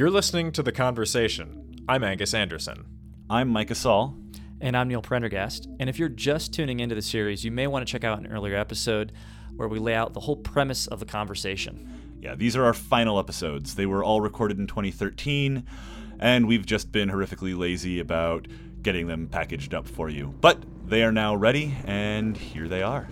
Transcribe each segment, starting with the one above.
You're listening to The Conversation. I'm Angus Anderson. I'm Micah Saul. And I'm Neil Prendergast. And if you're just tuning into the series, you may want to check out an earlier episode where we lay out the whole premise of the conversation. Yeah, these are our final episodes. They were all recorded in 2013, and we've just been horrifically lazy about getting them packaged up for you. But they are now ready, and here they are.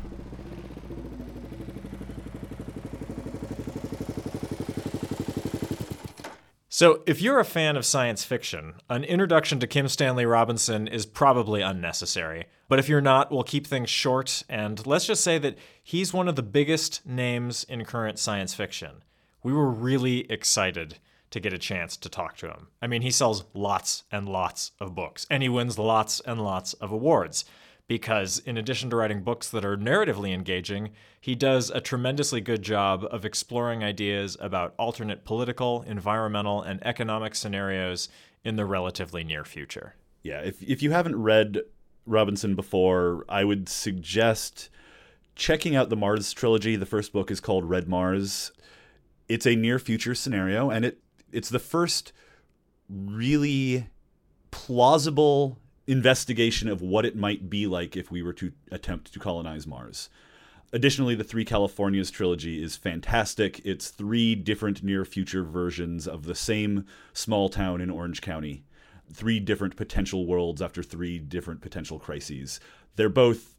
So, if you're a fan of science fiction, an introduction to Kim Stanley Robinson is probably unnecessary. But if you're not, we'll keep things short, and let's just say that he's one of the biggest names in current science fiction. We were really excited to get a chance to talk to him. I mean, he sells lots and lots of books, and he wins lots and lots of awards because in addition to writing books that are narratively engaging, he does a tremendously good job of exploring ideas about alternate political, environmental, and economic scenarios in the relatively near future. Yeah, if, if you haven't read Robinson before, I would suggest checking out the Mars trilogy. The first book is called Red Mars. It's a near future scenario, and it it's the first really plausible investigation of what it might be like if we were to attempt to colonize Mars. Additionally, the Three Californias trilogy is fantastic. It's three different near future versions of the same small town in Orange County, three different potential worlds after three different potential crises. They're both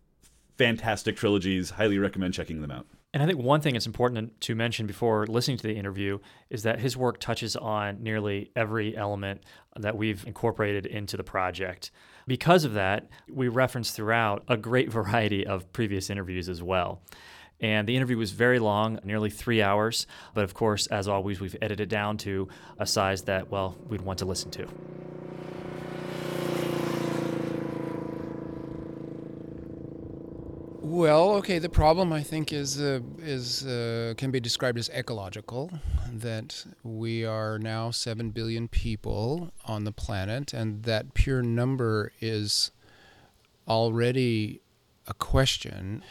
fantastic trilogies. Highly recommend checking them out. And I think one thing that's important to mention before listening to the interview is that his work touches on nearly every element that we've incorporated into the project. Because of that, we reference throughout a great variety of previous interviews as well. And the interview was very long, nearly three hours. But of course, as always, we've edited down to a size that, well, we'd want to listen to. Well, okay. The problem I think is uh, is uh, can be described as ecological. That we are now seven billion people on the planet, and that pure number is already a question.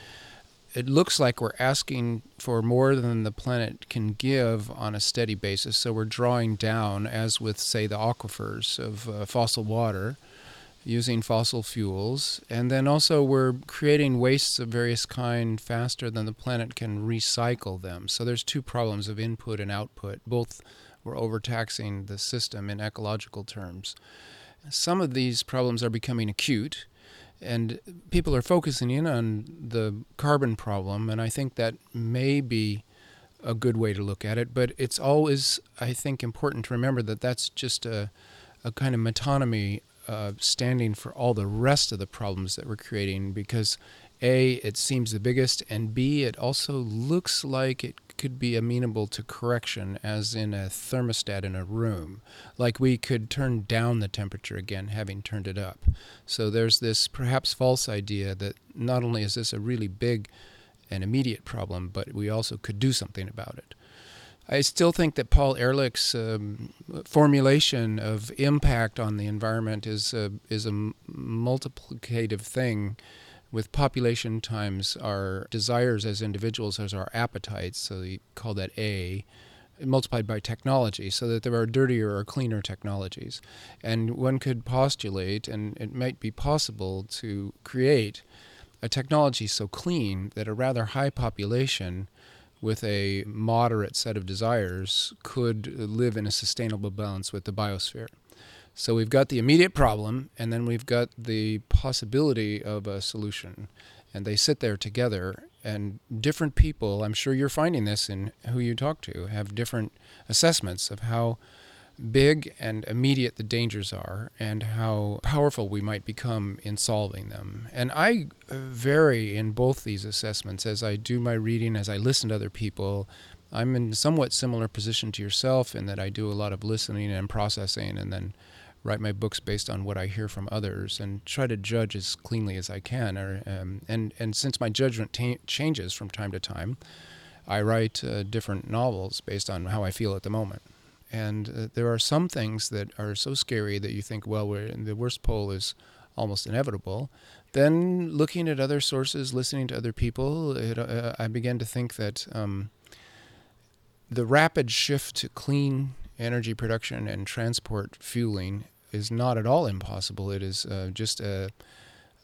It looks like we're asking for more than the planet can give on a steady basis. So we're drawing down, as with say the aquifers of uh, fossil water using fossil fuels, and then also we're creating wastes of various kind faster than the planet can recycle them. So there's two problems of input and output. Both we're overtaxing the system in ecological terms. Some of these problems are becoming acute, and people are focusing in on the carbon problem, and I think that may be a good way to look at it. But it's always, I think, important to remember that that's just a, a kind of metonymy uh, standing for all the rest of the problems that we're creating because A, it seems the biggest, and B, it also looks like it could be amenable to correction, as in a thermostat in a room. Like we could turn down the temperature again, having turned it up. So there's this perhaps false idea that not only is this a really big and immediate problem, but we also could do something about it. I still think that Paul Ehrlich's um, formulation of impact on the environment is a, is a multiplicative thing with population times our desires as individuals as our appetites so we call that a multiplied by technology so that there are dirtier or cleaner technologies. And one could postulate and it might be possible to create a technology so clean that a rather high population with a moderate set of desires could live in a sustainable balance with the biosphere. So we've got the immediate problem, and then we've got the possibility of a solution. And they sit there together, and different people, I'm sure you're finding this in who you talk to, have different assessments of how big and immediate the dangers are and how powerful we might become in solving them. And I vary in both these assessments as I do my reading, as I listen to other people. I'm in somewhat similar position to yourself in that I do a lot of listening and processing and then write my books based on what I hear from others and try to judge as cleanly as I can. Or, um, and, and since my judgment changes from time to time, I write uh, different novels based on how I feel at the moment. And uh, there are some things that are so scary that you think, well, the worst pole is almost inevitable. Then looking at other sources, listening to other people, it, uh, I began to think that um, the rapid shift to clean energy production and transport fueling is not at all impossible. It is uh, just a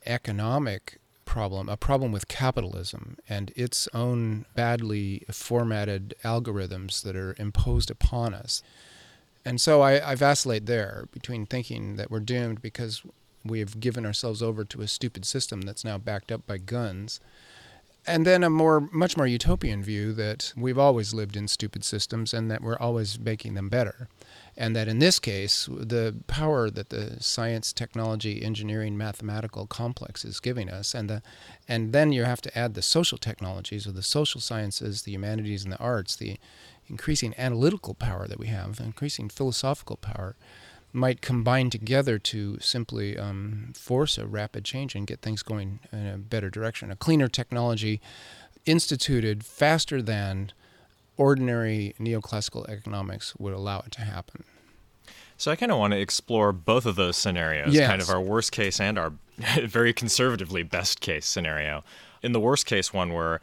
economic problem, a problem with capitalism and its own badly formatted algorithms that are imposed upon us. And so I, I vacillate there between thinking that we're doomed because we have given ourselves over to a stupid system that's now backed up by guns. And then a more, much more utopian view that we've always lived in stupid systems and that we're always making them better and that in this case, the power that the science, technology, engineering, mathematical complex is giving us, and the, and then you have to add the social technologies or the social sciences, the humanities, and the arts, the increasing analytical power that we have, increasing philosophical power, might combine together to simply um, force a rapid change and get things going in a better direction. A cleaner technology instituted faster than ordinary neoclassical economics would allow it to happen. So I kind of want to explore both of those scenarios, yes. kind of our worst case and our very conservatively best case scenario. In the worst case one where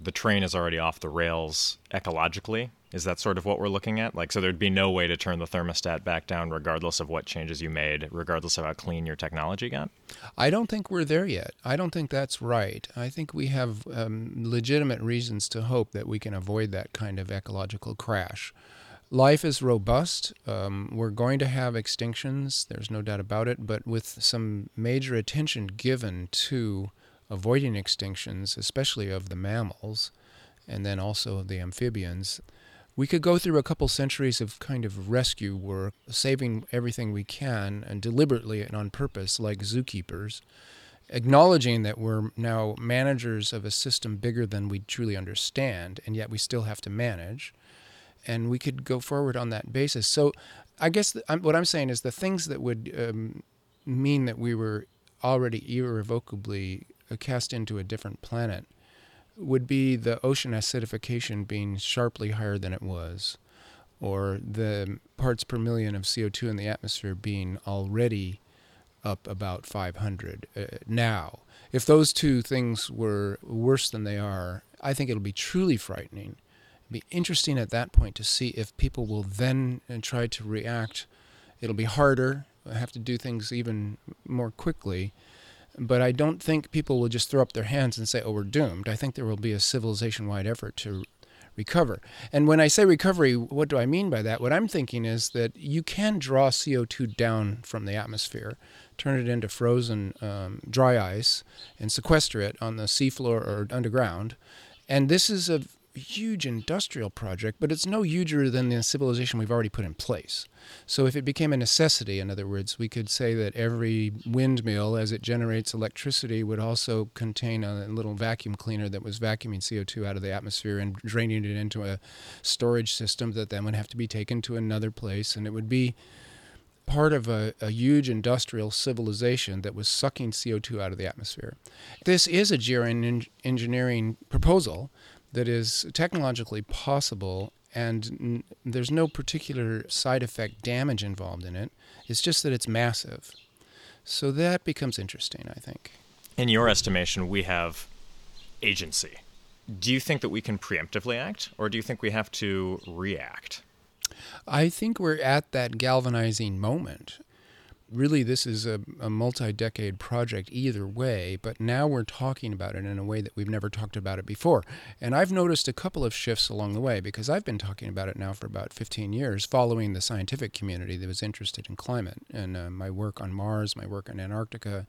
the train is already off the rails ecologically, is that sort of what we're looking at? Like so there'd be no way to turn the thermostat back down regardless of what changes you made, regardless of how clean your technology got? I don't think we're there yet. I don't think that's right. I think we have um, legitimate reasons to hope that we can avoid that kind of ecological crash life is robust. Um, we're going to have extinctions, there's no doubt about it, but with some major attention given to avoiding extinctions, especially of the mammals and then also the amphibians, we could go through a couple centuries of kind of rescue work, saving everything we can and deliberately and on purpose, like zookeepers, acknowledging that we're now managers of a system bigger than we truly understand, and yet we still have to manage and we could go forward on that basis. So, I guess I'm, what I'm saying is the things that would um, mean that we were already irrevocably cast into a different planet would be the ocean acidification being sharply higher than it was, or the parts per million of CO2 in the atmosphere being already up about 500 uh, now. If those two things were worse than they are, I think it'll be truly frightening It'll be interesting at that point to see if people will then uh, try to react. It'll be harder. Have to do things even more quickly. But I don't think people will just throw up their hands and say, oh, we're doomed. I think there will be a civilization wide effort to recover. And when I say recovery, what do I mean by that? What I'm thinking is that you can draw CO2 down from the atmosphere, turn it into frozen um, dry ice, and sequester it on the seafloor or underground. And this is a huge industrial project, but it's no huger than the civilization we've already put in place. So if it became a necessity, in other words, we could say that every windmill, as it generates electricity, would also contain a little vacuum cleaner that was vacuuming CO2 out of the atmosphere and draining it into a storage system that then would have to be taken to another place, and it would be part of a, a, huge industrial civilization that was sucking CO2 out of the atmosphere. This is a geoengineering proposal that is technologically possible and n- there's no particular side effect damage involved in it. It's just that it's massive. So that becomes interesting, I think. In your estimation, we have agency. Do you think that we can preemptively act, or do you think we have to react? I think we're at that galvanizing moment really this is a, a multi-decade project either way but now we're talking about it in a way that we've never talked about it before. And i've noticed a couple of shifts along the way because i've been talking about it now for about 15 years following the scientific community that was interested in climate and uh, my work on mars my work in antarctica.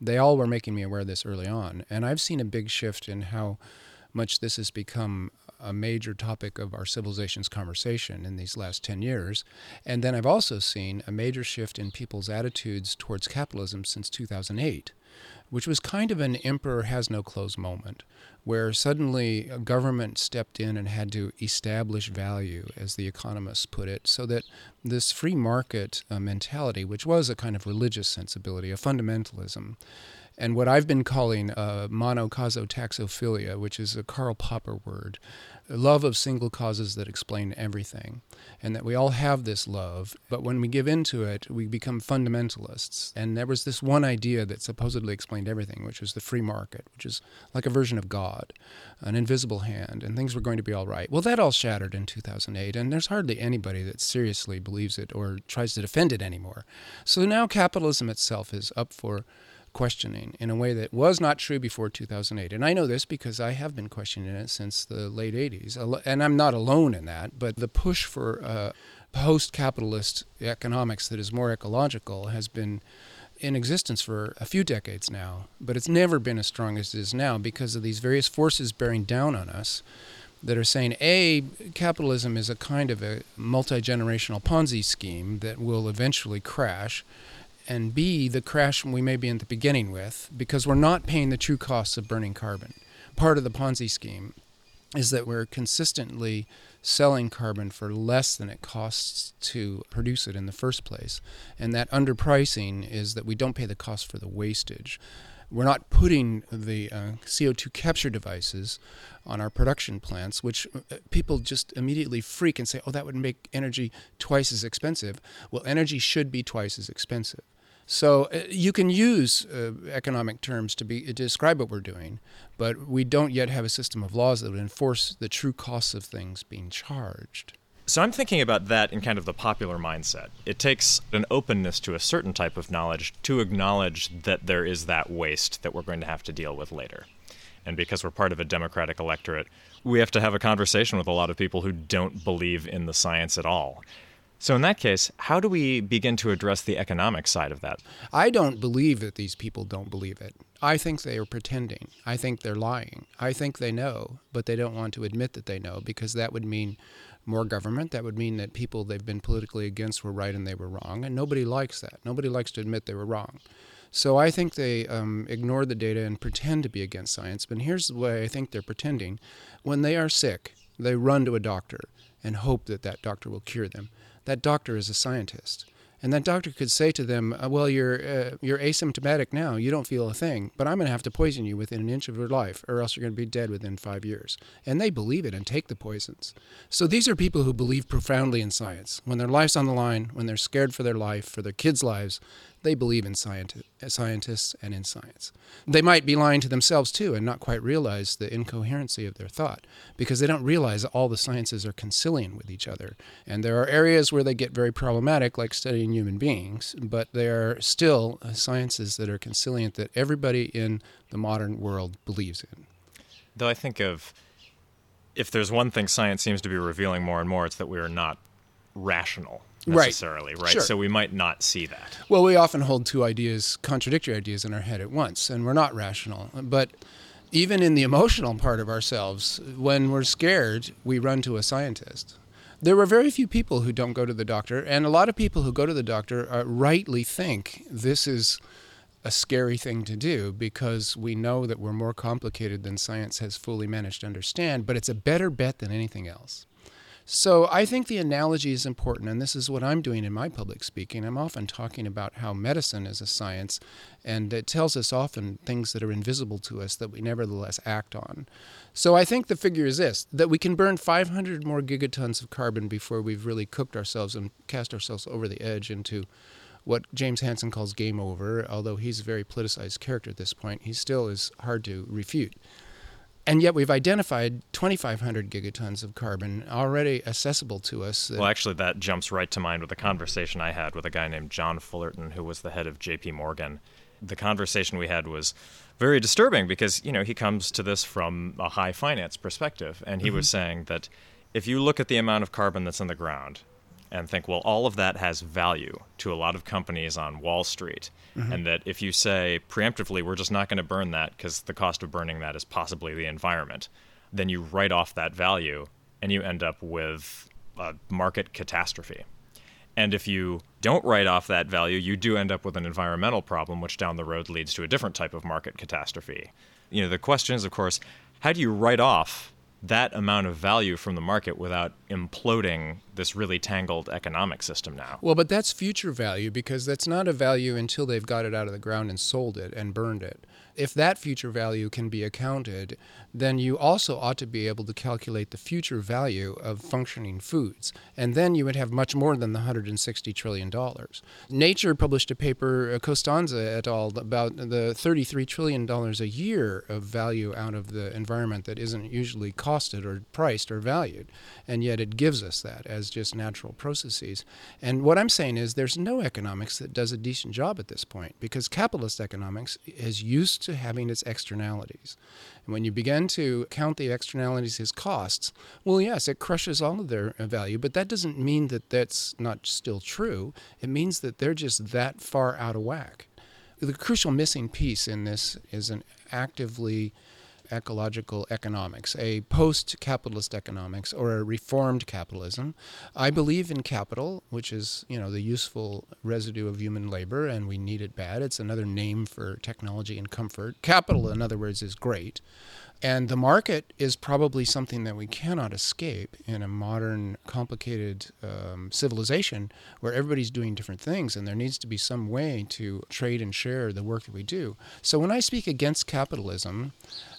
They all were making me aware of this early on. And i've seen a big shift in how much this has become a major topic of our civilization's conversation in these last 10 years. And then I've also seen a major shift in people's attitudes towards capitalism since 2008, which was kind of an emperor has no clothes moment, where suddenly a government stepped in and had to establish value, as the economists put it, so that this free market uh, mentality, which was a kind of religious sensibility, a fundamentalism, and what I've been calling uh, monocausotaxophilia, which is a Karl Popper word, love of single causes that explain everything, and that we all have this love, but when we give into it, we become fundamentalists. And there was this one idea that supposedly explained everything, which was the free market, which is like a version of God, an invisible hand, and things were going to be all right. Well, that all shattered in 2008, and there's hardly anybody that seriously believes it or tries to defend it anymore. So now capitalism itself is up for questioning in a way that was not true before 2008. And I know this because I have been questioning it since the late 80s. And I'm not alone in that, but the push for uh, post capitalist economics that is more ecological has been in existence for a few decades now, but it's never been as strong as it is now because of these various forces bearing down on us that are saying A, capitalism is a kind of a multi generational Ponzi scheme that will eventually crash and B, the crash we may be in the beginning with, because we're not paying the true costs of burning carbon. Part of the Ponzi scheme is that we're consistently selling carbon for less than it costs to produce it in the first place. And that underpricing is that we don't pay the cost for the wastage. We're not putting the uh, CO2 capture devices on our production plants, which uh, people just immediately freak and say, oh, that would make energy twice as expensive. Well, energy should be twice as expensive. So uh, you can use uh, economic terms to be to describe what we're doing, but we don't yet have a system of laws that would enforce the true costs of things being charged. So I'm thinking about that in kind of the popular mindset. It takes an openness to a certain type of knowledge to acknowledge that there is that waste that we're going to have to deal with later. And because we're part of a democratic electorate, we have to have a conversation with a lot of people who don't believe in the science at all. So, in that case, how do we begin to address the economic side of that? I don't believe that these people don't believe it. I think they are pretending. I think they're lying. I think they know, but they don't want to admit that they know because that would mean more government. That would mean that people they've been politically against were right and they were wrong. And nobody likes that. Nobody likes to admit they were wrong. So I think they um, ignore the data and pretend to be against science. But here's the way I think they're pretending. When they are sick, they run to a doctor and hope that that doctor will cure them that doctor is a scientist. And that doctor could say to them, uh, "Well, you're uh, you're asymptomatic now. You don't feel a thing, but I'm going to have to poison you within an inch of your life, or else you're going to be dead within five years." And they believe it and take the poisons. So these are people who believe profoundly in science. When their life's on the line, when they're scared for their life, for their kids' lives, they believe in scientists and in science. They might be lying to themselves too and not quite realize the incoherency of their thought because they don't realize all the sciences are consilient with each other. And there are areas where they get very problematic, like studying human beings, but there are still uh, sciences that are consilient that everybody in the modern world believes in. Though I think of if there's one thing science seems to be revealing more and more, it's that we are not rational necessarily, right? right? Sure. So we might not see that. Well, we often hold two ideas, contradictory ideas in our head at once, and we're not rational. But even in the emotional part of ourselves, when we're scared, we run to a scientist. There are very few people who don't go to the doctor, and a lot of people who go to the doctor uh, rightly think this is a scary thing to do because we know that we're more complicated than science has fully managed to understand, but it's a better bet than anything else. So I think the analogy is important, and this is what I'm doing in my public speaking. I'm often talking about how medicine is a science, and it tells us often things that are invisible to us that we nevertheless act on. So I think the figure is this that we can burn 500 more gigatons of carbon before we've really cooked ourselves and cast ourselves over the edge into what James Hansen calls game over, although he's a very politicized character at this point, he still is hard to refute. And yet we've identified 2,500 gigatons of carbon already accessible to us. Well, actually, that jumps right to mind with a conversation I had with a guy named John Fullerton, who was the head of JP Morgan. The conversation we had was very disturbing because, you know, he comes to this from a high finance perspective. And he mm-hmm. was saying that if you look at the amount of carbon that's in the ground and think, well, all of that has value to a lot of companies on Wall Street. Mm-hmm. And that if you say preemptively, we're just not going to burn that because the cost of burning that is possibly the environment, then you write off that value and you end up with a market catastrophe. And if you don't write off that value, you do end up with an environmental problem, which down the road leads to a different type of market catastrophe. You know, the question is, of course, how do you write off that amount of value from the market without imploding this really tangled economic system now. Well, but that's future value because that's not a value until they've got it out of the ground and sold it and burned it if that future value can be accounted, then you also ought to be able to calculate the future value of functioning foods. And then you would have much more than the $160 trillion. Nature published a paper, uh, Costanza et al., about the $33 trillion a year of value out of the environment that isn't usually costed or priced or valued. And yet it gives us that as just natural processes. And what I'm saying is there's no economics that does a decent job at this point because capitalist economics is used to having its externalities. And when you begin to count the externalities as costs, well, yes, it crushes all of their uh, value, but that doesn't mean that that's not still true. It means that they're just that far out of whack. The crucial missing piece in this is an actively ecological economics, a post capitalist economics or a reformed capitalism. I believe in capital, which is, you know, the useful residue of human labor, and we need it bad. It's another name for technology and comfort. Capital, in other words, is great. And the market is probably something that we cannot escape in a modern, complicated um, civilization where everybody's doing different things, and there needs to be some way to trade and share the work that we do. So when I speak against capitalism,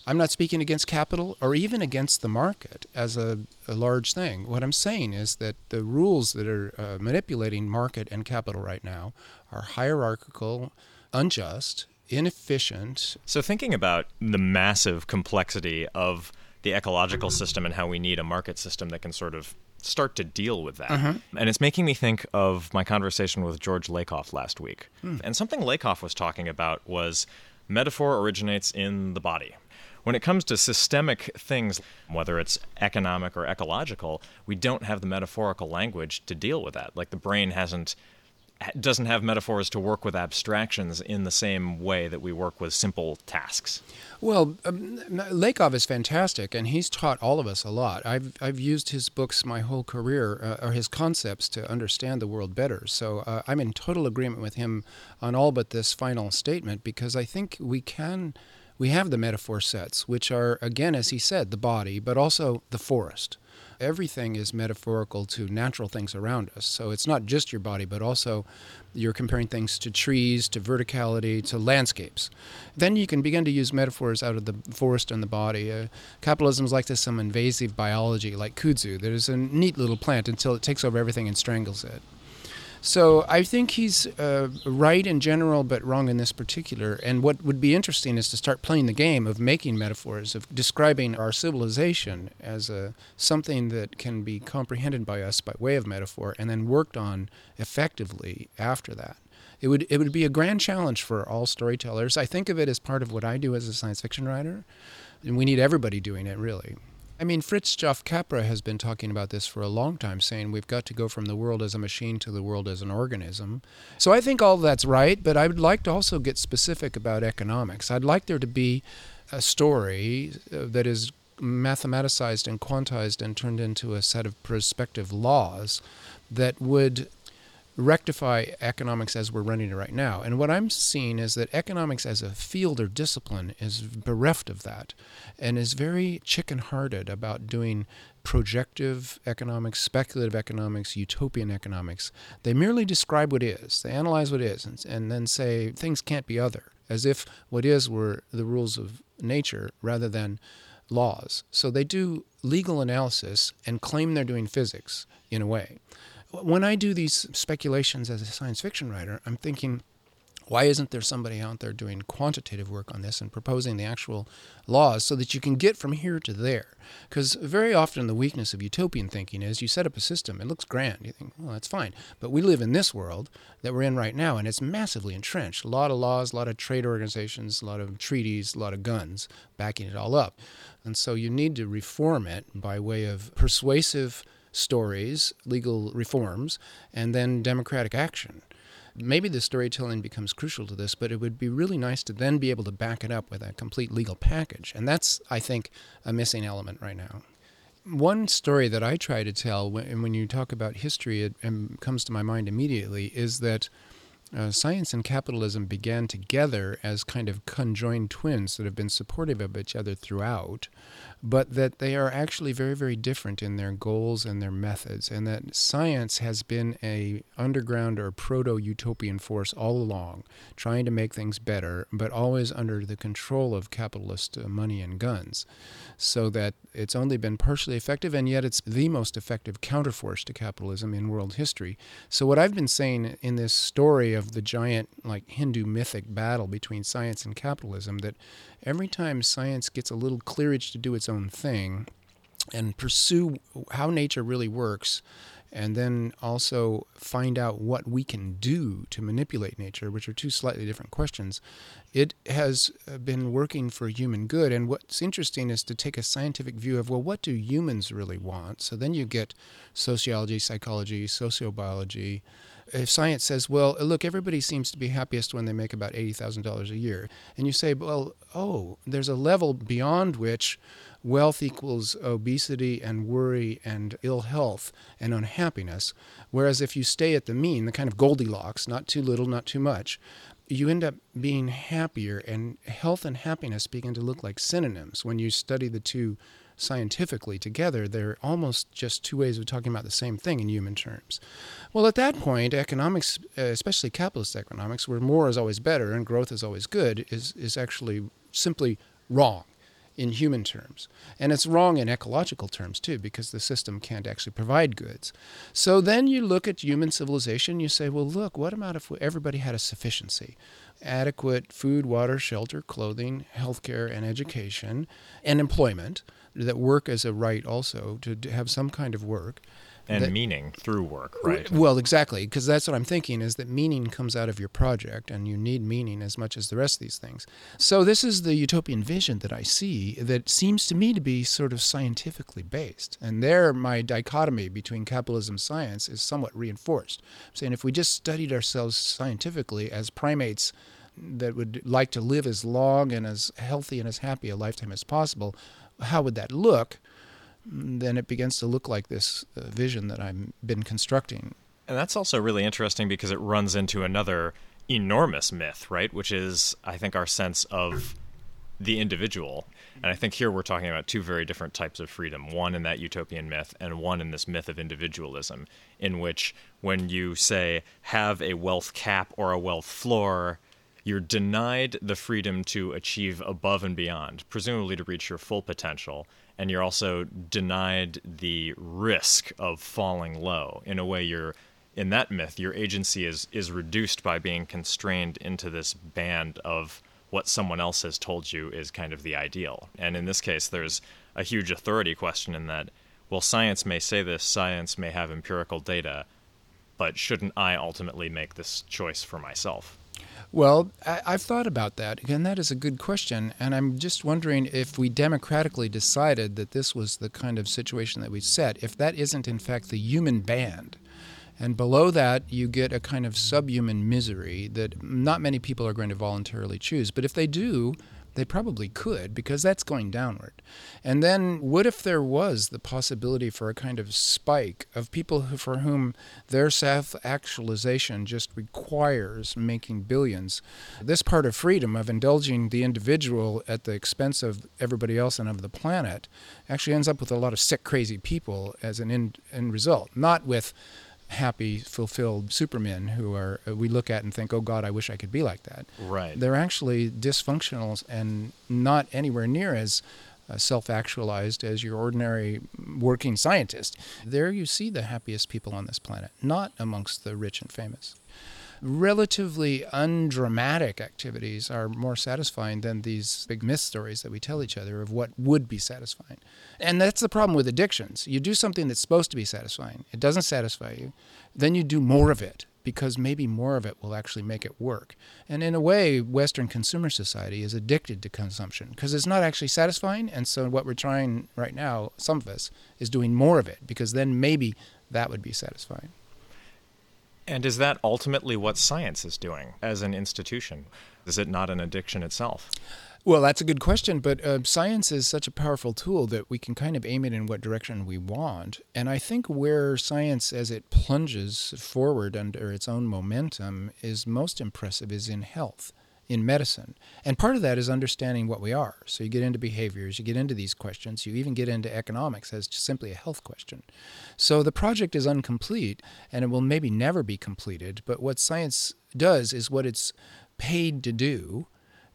I'm not speaking against capital or even against the market as a, a large thing. What I'm saying is that the rules that are uh, manipulating market and capital right now are hierarchical, unjust, inefficient. So, thinking about the massive complexity of the ecological system and how we need a market system that can sort of start to deal with that. Mm-hmm. And it's making me think of my conversation with George Lakoff last week. Mm. And something Lakoff was talking about was metaphor originates in the body. When it comes to systemic things, whether it's economic or ecological, we don't have the metaphorical language to deal with that. Like the brain hasn't doesn't have metaphors to work with abstractions in the same way that we work with simple tasks. Well, um, Lakoff is fantastic, and he's taught all of us a lot. I've I've used his books my whole career, uh, or his concepts, to understand the world better. So uh, I'm in total agreement with him on all but this final statement because I think we can. We have the metaphor sets, which are, again, as he said, the body, but also the forest everything is metaphorical to natural things around us. So it's not just your body, but also you're comparing things to trees, to verticality, to landscapes. Then you can begin to use metaphors out of the forest and the body. Uh, capitalism is like this some invasive biology, like kudzu. There's a neat little plant until it takes over everything and strangles it. So I think he's uh, right in general, but wrong in this particular. And what would be interesting is to start playing the game of making metaphors, of describing our civilization as a something that can be comprehended by us by way of metaphor, and then worked on effectively after that. It would it would be a grand challenge for all storytellers. I think of it as part of what I do as a science fiction writer, and we need everybody doing it really. I mean, Fritjof Capra has been talking about this for a long time, saying we've got to go from the world as a machine to the world as an organism. So I think all that's right, but I would like to also get specific about economics. I'd like there to be a story uh, that is mathematicized and quantized and turned into a set of prospective laws that would rectify economics as we're running it right now. And what I'm seeing is that economics as a field or discipline is bereft of that and is very chicken hearted about doing projective economics, speculative economics, utopian economics. They merely describe what is, they analyze what is, and, and then say things can't be other, as if what is were the rules of nature rather than laws. So they do legal analysis and claim they're doing physics in a way when I do these speculations as a science fiction writer, I'm thinking, why isn't there somebody out there doing quantitative work on this and proposing the actual laws so that you can get from here to there? Because very often the weakness of utopian thinking is you set up a system, it looks grand, you think, well, that's fine. But we live in this world that we're in right now, and it's massively entrenched. A lot of laws, a lot of trade organizations, a lot of treaties, a lot of guns backing it all up. And so you need to reform it by way of persuasive stories, legal reforms, and then democratic action. Maybe the storytelling becomes crucial to this, but it would be really nice to then be able to back it up with a complete legal package. And that's, I think, a missing element right now. One story that I try to tell, when, when you talk about history, it, it comes to my mind immediately, is that uh, science and capitalism began together as kind of conjoined twins that have been supportive of each other throughout, but that they are actually very, very different in their goals and their methods, and that science has been a underground or proto-utopian force all along, trying to make things better, but always under the control of capitalist uh, money and guns, so that it's only been partially effective, and yet it's the most effective counterforce to capitalism in world history. So what I've been saying in this story of the giant, like Hindu mythic battle between science and capitalism, that every time science gets a little clearage to do its own thing and pursue how nature really works, and then also find out what we can do to manipulate nature, which are two slightly different questions, it has uh, been working for human good. And what's interesting is to take a scientific view of, well, what do humans really want? So then you get sociology, psychology, sociobiology, if science says, well, look, everybody seems to be happiest when they make about $80,000 a year, and you say, well, oh, there's a level beyond which wealth equals obesity and worry and ill health and unhappiness. Whereas if you stay at the mean, the kind of Goldilocks, not too little, not too much, you end up being happier, and health and happiness begin to look like synonyms when you study the two scientifically together, they're almost just two ways of talking about the same thing in human terms. Well, at that point, economics, uh, especially capitalist economics, where more is always better and growth is always good, is, is actually simply wrong in human terms. And it's wrong in ecological terms too, because the system can't actually provide goods. So then you look at human civilization, you say, well, look, what about if everybody had a sufficiency? Adequate food, water, shelter, clothing, healthcare, and education, and employment that work as a right also to, to have some kind of work and that, meaning through work, right? Well, exactly, because that's what I'm thinking is that meaning comes out of your project, and you need meaning as much as the rest of these things. So this is the utopian vision that I see that seems to me to be sort of scientifically based, and there my dichotomy between capitalism and science is somewhat reinforced. I'm saying if we just studied ourselves scientifically as primates that would like to live as long and as healthy and as happy a lifetime as possible, how would that look? Then it begins to look like this uh, vision that I've been constructing. And that's also really interesting because it runs into another enormous myth, right? Which is, I think, our sense of the individual. And I think here we're talking about two very different types of freedom one in that utopian myth, and one in this myth of individualism, in which when you say have a wealth cap or a wealth floor, you're denied the freedom to achieve above and beyond, presumably to reach your full potential. And you're also denied the risk of falling low. In a way, you're in that myth, your agency is is reduced by being constrained into this band of what someone else has told you is kind of the ideal. And in this case, there's a huge authority question in that, well, science may say this, science may have empirical data, but shouldn't I ultimately make this choice for myself? Well, I, have thought about that. Again, that is a good question. And I'm just wondering if we democratically decided that this was the kind of situation that we set, if that isn't, in fact, the human band. And below that, you get a kind of subhuman misery that not many people are going to voluntarily choose. But if they do, they probably could because that's going downward. And then, what if there was the possibility for a kind of spike of people who, for whom their self actualization just requires making billions? This part of freedom, of indulging the individual at the expense of everybody else and of the planet, actually ends up with a lot of sick, crazy people as an end, end result, not with happy, fulfilled supermen who are uh, we look at and think, "Oh God, I wish I could be like that." Right. They're actually dysfunctional and not anywhere near as uh, self-actualized as your ordinary working scientist. There you see the happiest people on this planet, not amongst the rich and famous relatively undramatic activities are more satisfying than these big myth stories that we tell each other of what would be satisfying. And that's the problem with addictions. You do something that's supposed to be satisfying, it doesn't satisfy you, then you do more of it because maybe more of it will actually make it work. And in a way, Western consumer society is addicted to consumption because it's not actually satisfying. And so, what we're trying right now, some of us, is doing more of it because then maybe that would be satisfying. And is that ultimately what science is doing as an institution? Is it not an addiction itself? Well, that's a good question, but uh, science is such a powerful tool that we can kind of aim it in what direction we want. And I think where science, as it plunges forward under its own momentum, is most impressive is in health, in medicine. And part of that is understanding what we are. So you get into behaviors, you get into these questions, you even get into economics as simply a health question. So the project is incomplete, and it will maybe never be completed. But what science does is what it's paid to do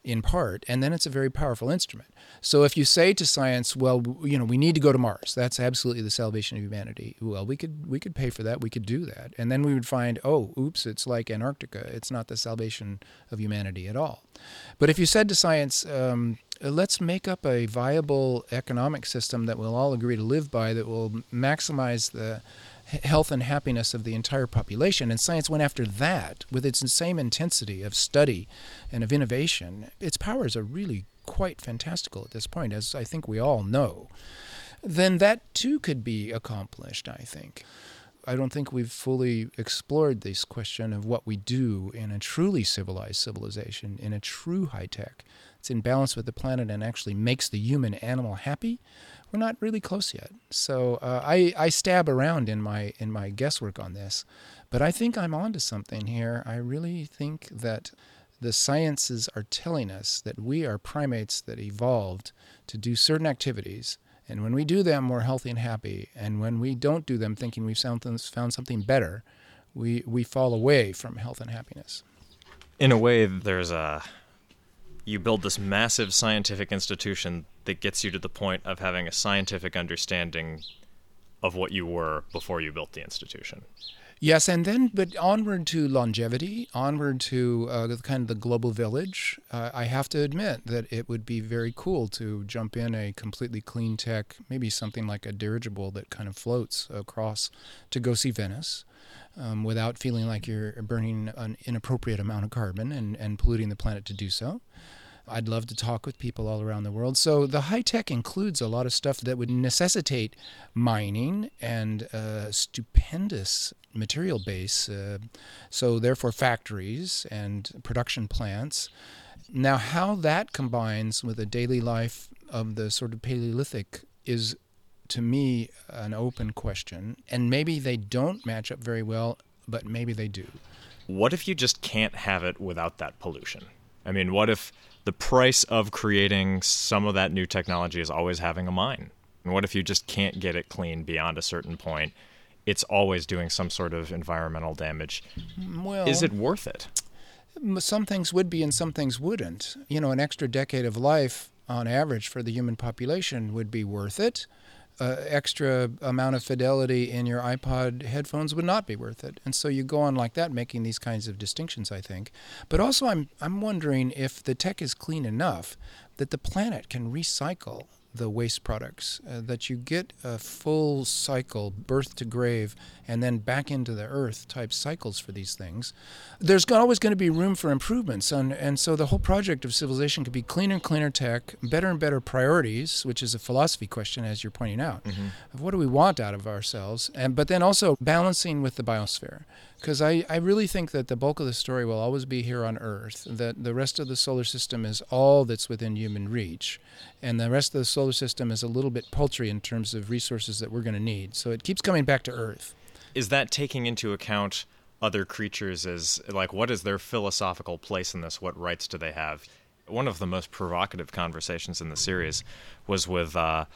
in part, and then it's a very powerful instrument. So if you say to science, well, you know, we need to go to Mars, that's absolutely the salvation of humanity. Well, we could we could pay for that, we could do that, and then we would find, oh, oops, it's like Antarctica, it's not the salvation of humanity at all. But if you said to science, um, let's make up a viable economic system that we'll all agree to live by, that will maximize the health and happiness of the entire population. And science went after that with its same intensity of study and of innovation. Its powers are really quite fantastical at this point, as I think we all know. Then that too could be accomplished, I think. I don't think we've fully explored this question of what we do in a truly civilized civilization, in a true high tech. It's in balance with the planet and actually makes the human animal happy we're not really close yet. So uh, I, I stab around in my in my guesswork on this, but I think I'm onto something here. I really think that the sciences are telling us that we are primates that evolved to do certain activities. And when we do them, we're healthy and happy. And when we don't do them, thinking we've found, found something better, we, we fall away from health and happiness. In a way, there's a you build this massive scientific institution that gets you to the point of having a scientific understanding of what you were before you built the institution. Yes, and then but onward to longevity, onward to uh, kind of the global village. Uh, I have to admit that it would be very cool to jump in a completely clean tech, maybe something like a dirigible that kind of floats across to go see Venice. Um, without feeling like you're burning an inappropriate amount of carbon and, and polluting the planet to do so. I'd love to talk with people all around the world. So the high tech includes a lot of stuff that would necessitate mining and a stupendous material base. Uh, so therefore, factories and production plants. Now, how that combines with the daily life of the sort of Paleolithic is, to me, an open question. And maybe they don't match up very well, but maybe they do. What if you just can't have it without that pollution? I mean, what if the price of creating some of that new technology is always having a mine. And what if you just can't get it clean beyond a certain point? It's always doing some sort of environmental damage. Well, is it worth it? Some things would be and some things wouldn't. You know, an extra decade of life on average for the human population would be worth it uh, extra amount of fidelity in your iPod headphones would not be worth it. And so you go on like that, making these kinds of distinctions, I think. But also, I'm, I'm wondering if the tech is clean enough that the planet can recycle the waste products, uh, that you get a full cycle, birth to grave, and then back into the earth type cycles for these things. There's always going to be room for improvements, and, and so the whole project of civilization could be cleaner and cleaner tech, better and better priorities, which is a philosophy question, as you're pointing out, mm-hmm. of what do we want out of ourselves, and but then also balancing with the biosphere because I, I really think that the bulk of the story will always be here on Earth, that the rest of the solar system is all that's within human reach, and the rest of the solar system is a little bit paltry in terms of resources that we're going to need. So it keeps coming back to Earth. Is that taking into account other creatures as, like, what is their philosophical place in this? What rights do they have? One of the most provocative conversations in the series was with uh,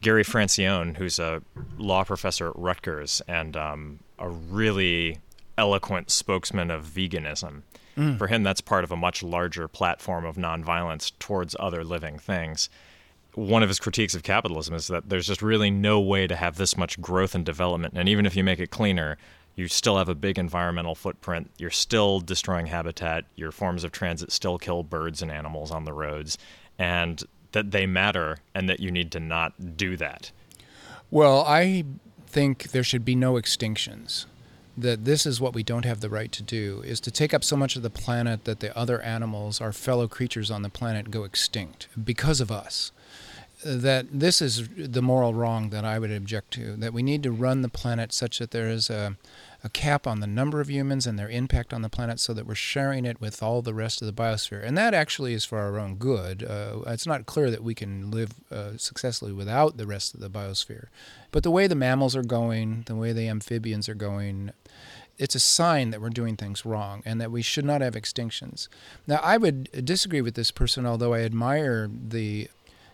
Gary Francione, who's a law professor at Rutgers and um, a really eloquent spokesman of veganism. Mm. For him, that's part of a much larger platform of nonviolence towards other living things. One of his critiques of capitalism is that there's just really no way to have this much growth and development. And even if you make it cleaner, you still have a big environmental footprint. You're still destroying habitat. Your forms of transit still kill birds and animals on the roads. And that they matter and that you need to not do that. Well, I think there should be no extinctions that this is what we don't have the right to do is to take up so much of the planet that the other animals our fellow creatures on the planet go extinct because of us that this is the moral wrong that I would object to that we need to run the planet such that there is a a cap on the number of humans and their impact on the planet so that we're sharing it with all the rest of the biosphere. And that actually is for our own good. Uh, it's not clear that we can live uh, successfully without the rest of the biosphere. But the way the mammals are going, the way the amphibians are going, it's a sign that we're doing things wrong and that we should not have extinctions. Now, I would disagree with this person, although I admire the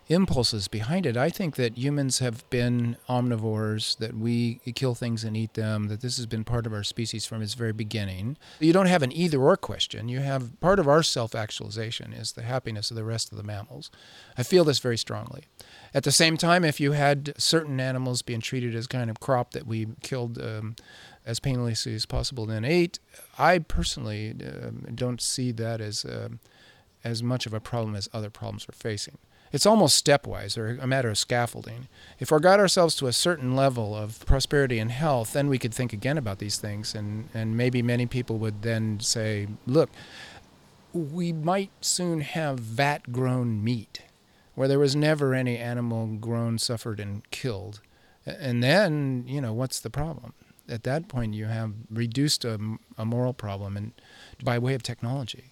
impulses behind it. I think that humans have been omnivores, that we kill things and eat them, that this has been part of our species from its very beginning. You don't have an either or question. You have part of our self actualization is the happiness of the rest of the mammals. I feel this very strongly. At the same time, if you had certain animals being treated as kind of crop that we killed um, as painlessly as possible and then ate, I personally uh, don't see that as uh, as much of a problem as other problems we're facing it's almost stepwise or a matter of scaffolding. If we got ourselves to a certain level of prosperity and health, then we could think again about these things. And, and maybe many people would then say, look, we might soon have vat grown meat where there was never any animal grown, suffered, and killed. And then, you know, what's the problem? At that point, you have reduced a, a moral problem and by way of technology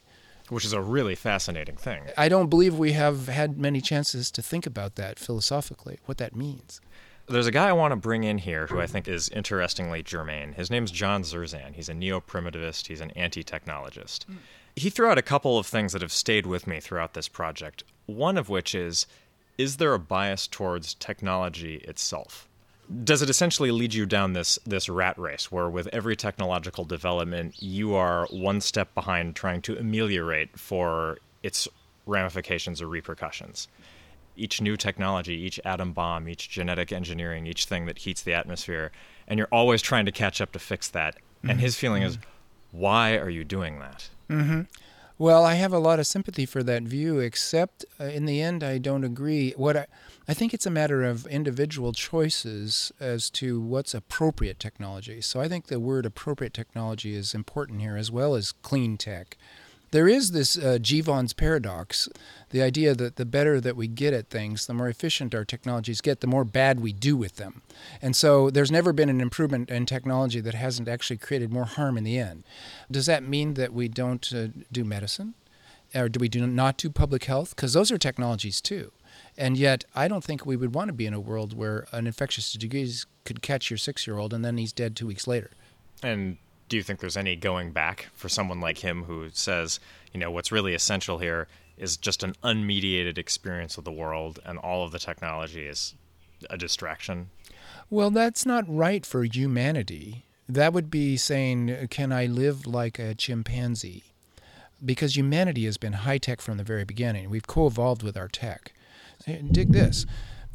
which is a really fascinating thing. I don't believe we have had many chances to think about that philosophically, what that means. There's a guy I want to bring in here who I think is interestingly germane. His name's John Zerzan. He's a neo primitivist, he's an anti technologist. Mm. He threw out a couple of things that have stayed with me throughout this project. One of which is Is there a bias towards technology itself? Does it essentially lead you down this this rat race where with every technological development you are one step behind trying to ameliorate for its ramifications or repercussions each new technology each atom bomb each genetic engineering each thing that heats the atmosphere and you're always trying to catch up to fix that mm-hmm. and his feeling mm-hmm. is why are you doing that mm-hmm. Well, I have a lot of sympathy for that view, except uh, in the end, I don't agree. What I, I think it's a matter of individual choices as to what's appropriate technology. So I think the word appropriate technology is important here, as well as clean tech. There is this uh, Jevons paradox the idea that the better that we get at things, the more efficient our technologies get, the more bad we do with them. And so there's never been an improvement in technology that hasn't actually created more harm in the end. Does that mean that we don't uh, do medicine? Or do we do not do public health? Because those are technologies too. And yet, I don't think we would want to be in a world where an infectious disease could catch your six year old and then he's dead two weeks later. And do you think there's any going back for someone like him who says, you know, what's really essential here is just an unmediated experience of the world and all of the technology is a distraction? Well, that's not right for humanity. That would be saying, can I live like a chimpanzee? Because humanity has been high tech from the very beginning. We've co evolved with our tech. Dig this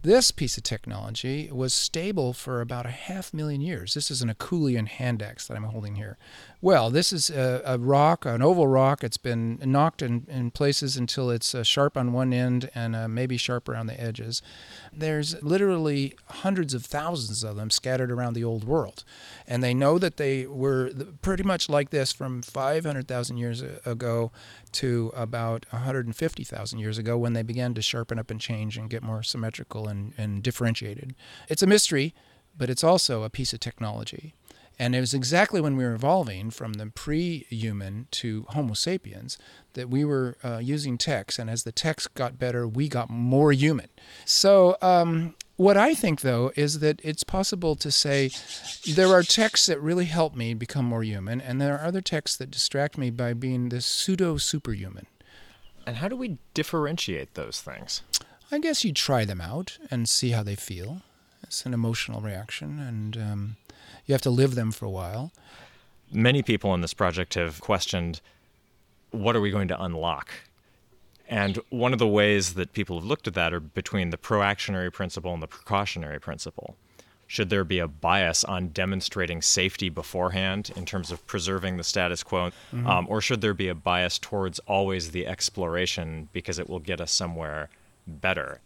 this piece of technology was stable for about a half million years. This is an Acheulean hand axe that I'm holding here. Well, this is a, a rock, an oval rock. It's been knocked in, in places until it's uh, sharp on one end and uh, maybe sharp around the edges. There's literally hundreds of thousands of them scattered around the old world. And they know that they were pretty much like this from 500,000 years ago to about 150,000 years ago when they began to sharpen up and change and get more symmetrical and, and differentiated. It's a mystery, but it's also a piece of technology. And it was exactly when we were evolving from the pre human to Homo sapiens that we were uh, using techs. And as the techs got better, we got more human. So um, what I think, though, is that it's possible to say there are texts that really help me become more human, and there are other texts that distract me by being this pseudo superhuman. And how do we differentiate those things? I guess you try them out and see how they feel. It's an emotional reaction, and um, you have to live them for a while. Many people in this project have questioned what are we going to unlock and one of the ways that people have looked at that are between the proactionary principle and the precautionary principle. Should there be a bias on demonstrating safety beforehand in terms of preserving the status quo? Mm-hmm. Um, or should there be a bias towards always the exploration because it will get us somewhere better?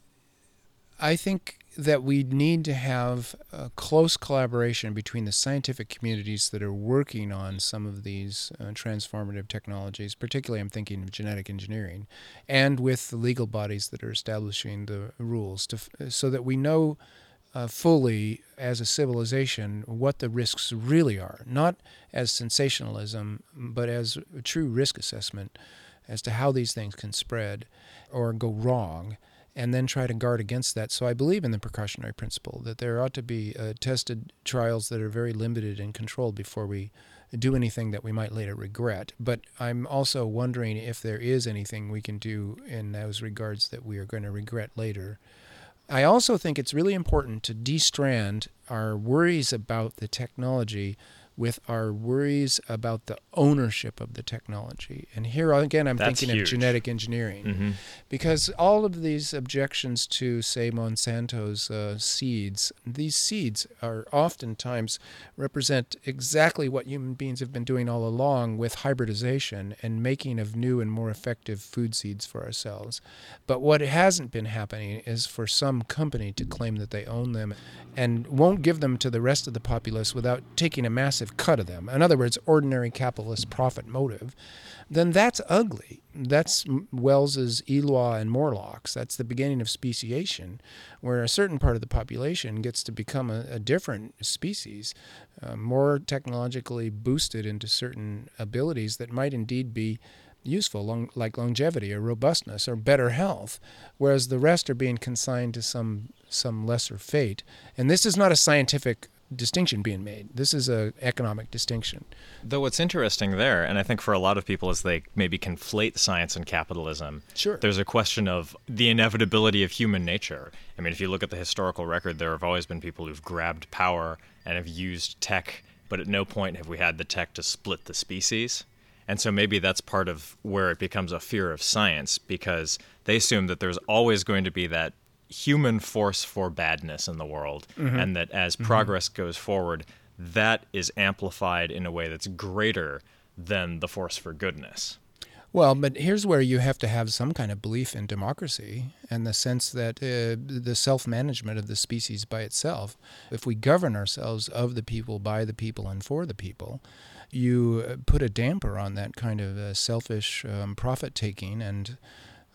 I think that we need to have a close collaboration between the scientific communities that are working on some of these uh, transformative technologies, particularly I'm thinking of genetic engineering, and with the legal bodies that are establishing the rules, to, so that we know uh, fully as a civilization what the risks really are, not as sensationalism, but as a true risk assessment as to how these things can spread or go wrong, and then try to guard against that. So I believe in the precautionary principle that there ought to be uh, tested trials that are very limited and controlled before we do anything that we might later regret. But I'm also wondering if there is anything we can do in those regards that we are going to regret later. I also think it's really important to destrand our worries about the technology with our worries about the ownership of the technology. And here again, I'm That's thinking huge. of genetic engineering. Mm-hmm. Because all of these objections to, say, Monsanto's uh, seeds, these seeds are oftentimes represent exactly what human beings have been doing all along with hybridization and making of new and more effective food seeds for ourselves. But what hasn't been happening is for some company to claim that they own them and won't give them to the rest of the populace without taking a massive cut of them. In other words, ordinary capitalist profit motive then that's ugly. That's Wells's Eloi and Morlocks. That's the beginning of speciation, where a certain part of the population gets to become a, a different species, uh, more technologically boosted into certain abilities that might indeed be useful, long, like longevity or robustness or better health, whereas the rest are being consigned to some some lesser fate. And this is not a scientific distinction being made. This is a economic distinction. Though what's interesting there, and I think for a lot of people, is they maybe conflate science and capitalism. Sure. There's a question of the inevitability of human nature. I mean, if you look at the historical record, there have always been people who've grabbed power and have used tech, but at no point have we had the tech to split the species. And so maybe that's part of where it becomes a fear of science because they assume that there's always going to be that human force for badness in the world, and that as progress goes forward, that is amplified in a way that's greater than the force for goodness. Well, but here's where you have to have some kind of belief in democracy and the sense that uh, the self management of the species by itself, if we govern ourselves of the people, by the people, and for the people, you uh, put a damper on that kind of uh, selfish um, profit taking and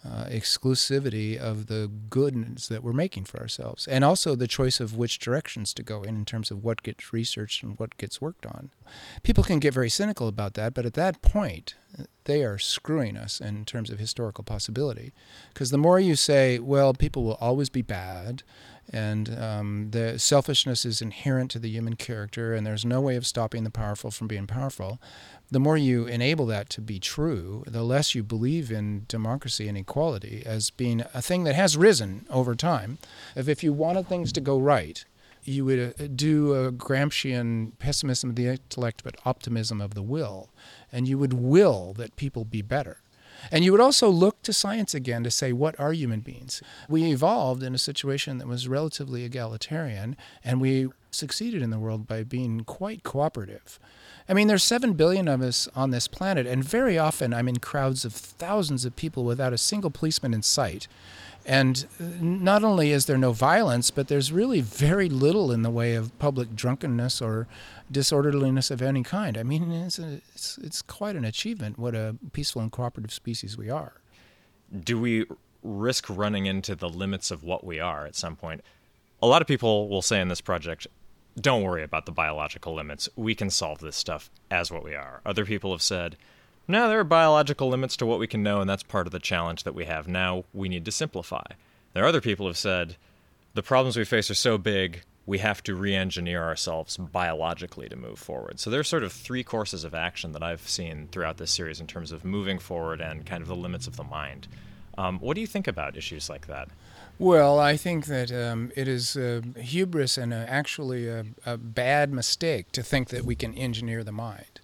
uh, exclusivity of the goods that we're making for ourselves, and also the choice of which directions to go in in terms of what gets researched and what gets worked on. People can get very cynical about that, but at that point, they are screwing us in terms of historical possibility. Because the more you say, well, people will always be bad, and um, the selfishness is inherent to the human character, and there's no way of stopping the powerful from being powerful, the more you enable that to be true, the less you believe in democracy and equality as being a thing that has risen over time. If, you wanted things to go right, you would uh, do a Gramscian pessimism of the intellect, but optimism of the will. And you would will that people be better. And you would also look to science again to say, what are human beings? We evolved in a situation that was relatively egalitarian, and we succeeded in the world by being quite cooperative. I mean, there's 7 billion of us on this planet, and very often I'm in crowds of thousands of people without a single policeman in sight. And uh, not only is there no violence, but there's really very little in the way of public drunkenness or disorderliness of any kind. I mean, it's, a, it's, it's quite an achievement what a peaceful and cooperative species we are. Do we risk running into the limits of what we are at some point? A lot of people will say in this project, don't worry about the biological limits. We can solve this stuff as what we are. Other people have said, no, there are biological limits to what we can know, and that's part of the challenge that we have now. We need to simplify. There are other people who have said, the problems we face are so big, we have to re engineer ourselves biologically to move forward. So there are sort of three courses of action that I've seen throughout this series in terms of moving forward and kind of the limits of the mind. Um, what do you think about issues like that? Well, I think that um, it is uh, hubris and uh, actually a, a bad mistake to think that we can engineer the mind.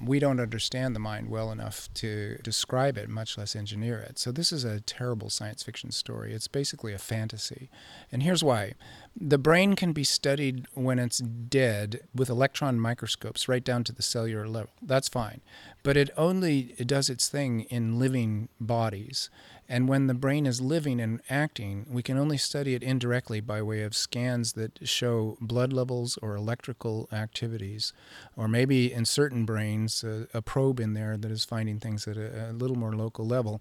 We don't understand the mind well enough to describe it, much less engineer it. So, this is a terrible science fiction story. It's basically a fantasy. And here's why the brain can be studied when it's dead with electron microscopes right down to the cellular level. That's fine. But it only does its thing in living bodies. And when the brain is living and acting, we can only study it indirectly by way of scans that show blood levels or electrical activities, or maybe in certain brains, a, a probe in there that is finding things at a, a little more local level.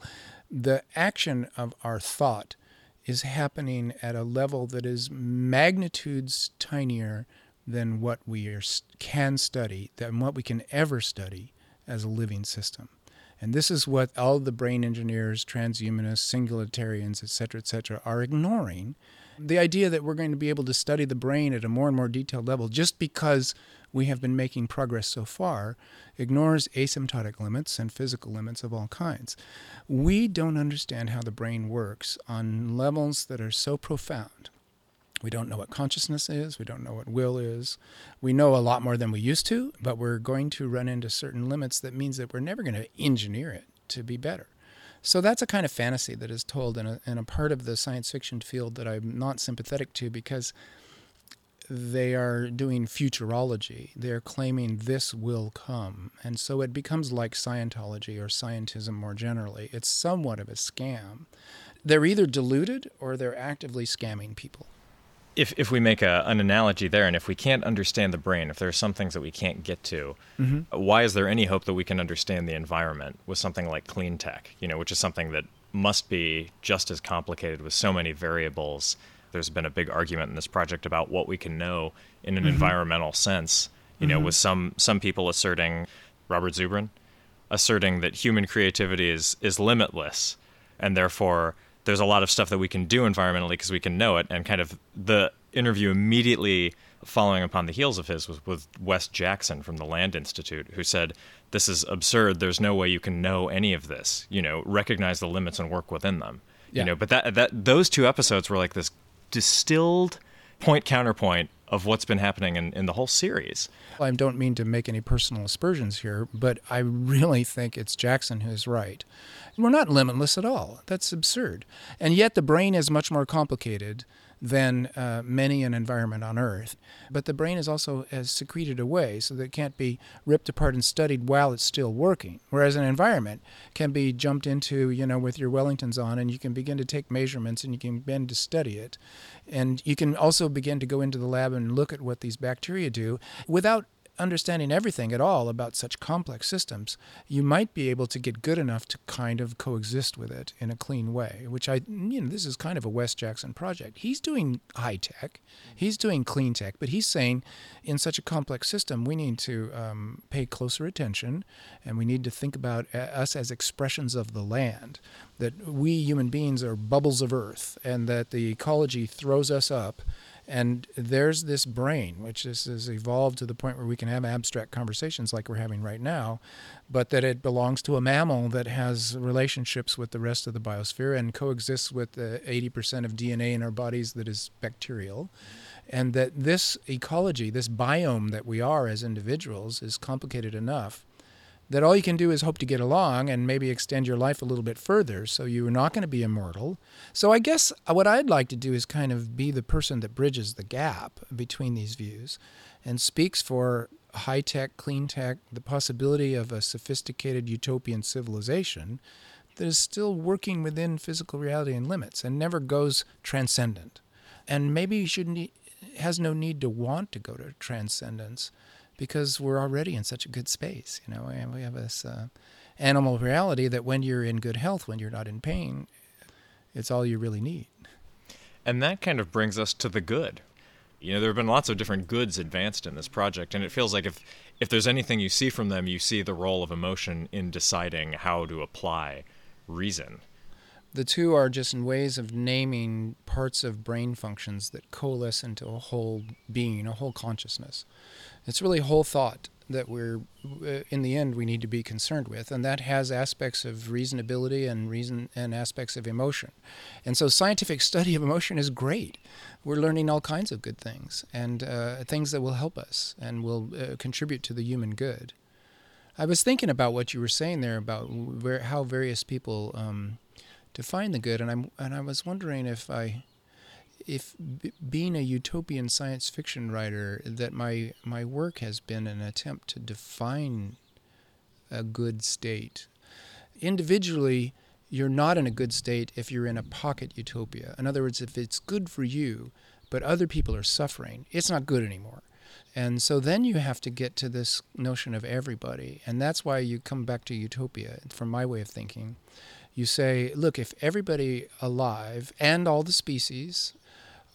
The action of our thought is happening at a level that is magnitudes tinier than what we are, can study, than what we can ever study as a living system. And this is what all the brain engineers, transhumanists, singularitarians, et cetera, et cetera, are ignoring. The idea that we're going to be able to study the brain at a more and more detailed level just because we have been making progress so far ignores asymptotic limits and physical limits of all kinds. We don't understand how the brain works on levels that are so profound. We don't know what consciousness is. We don't know what will is. We know a lot more than we used to, but we're going to run into certain limits that means that we're never going to engineer it to be better. So that's a kind of fantasy that is told in a, in a part of the science fiction field that I'm not sympathetic to because they are doing futurology. They're claiming this will come. And so it becomes like Scientology or scientism more generally. It's somewhat of a scam. They're either deluded or they're actively scamming people if if we make a, an analogy there, and if we can't understand the brain, if there are some things that we can't get to, mm-hmm. why is there any hope that we can understand the environment with something like clean tech? You know, which is something that must be just as complicated with so many variables. There's been a big argument in this project about what we can know in an mm-hmm. environmental sense. You mm-hmm. know, with some some people asserting, Robert Zubrin, asserting that human creativity is is limitless, and therefore there's a lot of stuff that we can do environmentally because we can know it. And kind of the interview immediately following upon the heels of his was with Wes Jackson from the Land Institute, who said, This is absurd. There's no way you can know any of this. You know, recognize the limits and work within them. Yeah. You know, but that that those two episodes were like this distilled point counterpoint of what's been happening in, in the whole series. I don't mean to make any personal aspersions here, but I really think it's Jackson who's right. We're not limitless at all. That's absurd. And yet the brain is much more complicated than uh, many an environment on Earth. But the brain is also has secreted away so that it can't be ripped apart and studied while it's still working. Whereas an environment can be jumped into, you know, with your Wellingtons on, and you can begin to take measurements and you can begin to study it. And you can also begin to go into the lab and look at what these bacteria do without understanding everything at all about such complex systems, you might be able to get good enough to kind of coexist with it in a clean way, which I, you know, this is kind of a Wes Jackson project. He's doing high tech, he's doing clean tech, but he's saying in such a complex system, we need to um, pay closer attention and we need to think about us as expressions of the land, that we human beings are bubbles of earth and that the ecology throws us up and there's this brain, which has evolved to the point where we can have abstract conversations like we're having right now, but that it belongs to a mammal that has relationships with the rest of the biosphere and coexists with the 80% of DNA in our bodies that is bacterial. And that this ecology, this biome that we are as individuals, is complicated enough that all you can do is hope to get along and maybe extend your life a little bit further so you're not going to be immortal. So I guess what I'd like to do is kind of be the person that bridges the gap between these views and speaks for high tech, clean tech, the possibility of a sophisticated utopian civilization that is still working within physical reality and limits and never goes transcendent. And maybe shouldn't has no need to want to go to transcendence because we're already in such a good space. You know, and we have this uh, animal reality that when you're in good health, when you're not in pain, it's all you really need. And that kind of brings us to the good. You know, there have been lots of different goods advanced in this project, and it feels like if if there's anything you see from them, you see the role of emotion in deciding how to apply reason. The two are just ways of naming parts of brain functions that coalesce into a whole being, a whole consciousness. It's really whole thought that we're, uh, in the end, we need to be concerned with, and that has aspects of reasonability and reason and aspects of emotion. And so, scientific study of emotion is great. We're learning all kinds of good things and uh, things that will help us and will uh, contribute to the human good. I was thinking about what you were saying there about where, how various people um, define the good, and I'm and I was wondering if I if b- being a utopian science fiction writer, that my my work has been an attempt to define a good state. Individually, you're not in a good state if you're in a pocket utopia. In other words, if it's good for you, but other people are suffering, it's not good anymore. And so then you have to get to this notion of everybody. And that's why you come back to utopia, from my way of thinking You say, look, if everybody alive and all the species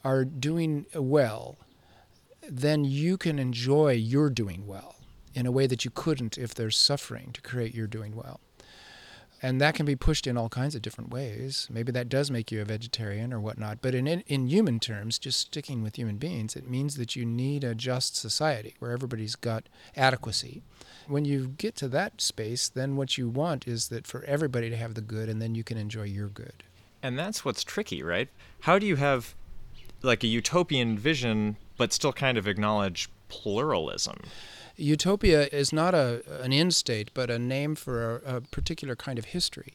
are doing well, then you can enjoy your doing well in a way that you couldn't if there's suffering to create your doing well. And that can be pushed in all kinds of different ways. Maybe that does make you a vegetarian or whatnot. But in, in human terms, just sticking with human beings, it means that you need a just society where everybody's got adequacy. When you get to that space, then what you want is that for everybody to have the good, and then you can enjoy your good. And that's what's tricky, right? How do you have like a utopian vision, but still kind of acknowledge pluralism? Utopia is not a, an end state, but a name for a, a particular kind of history.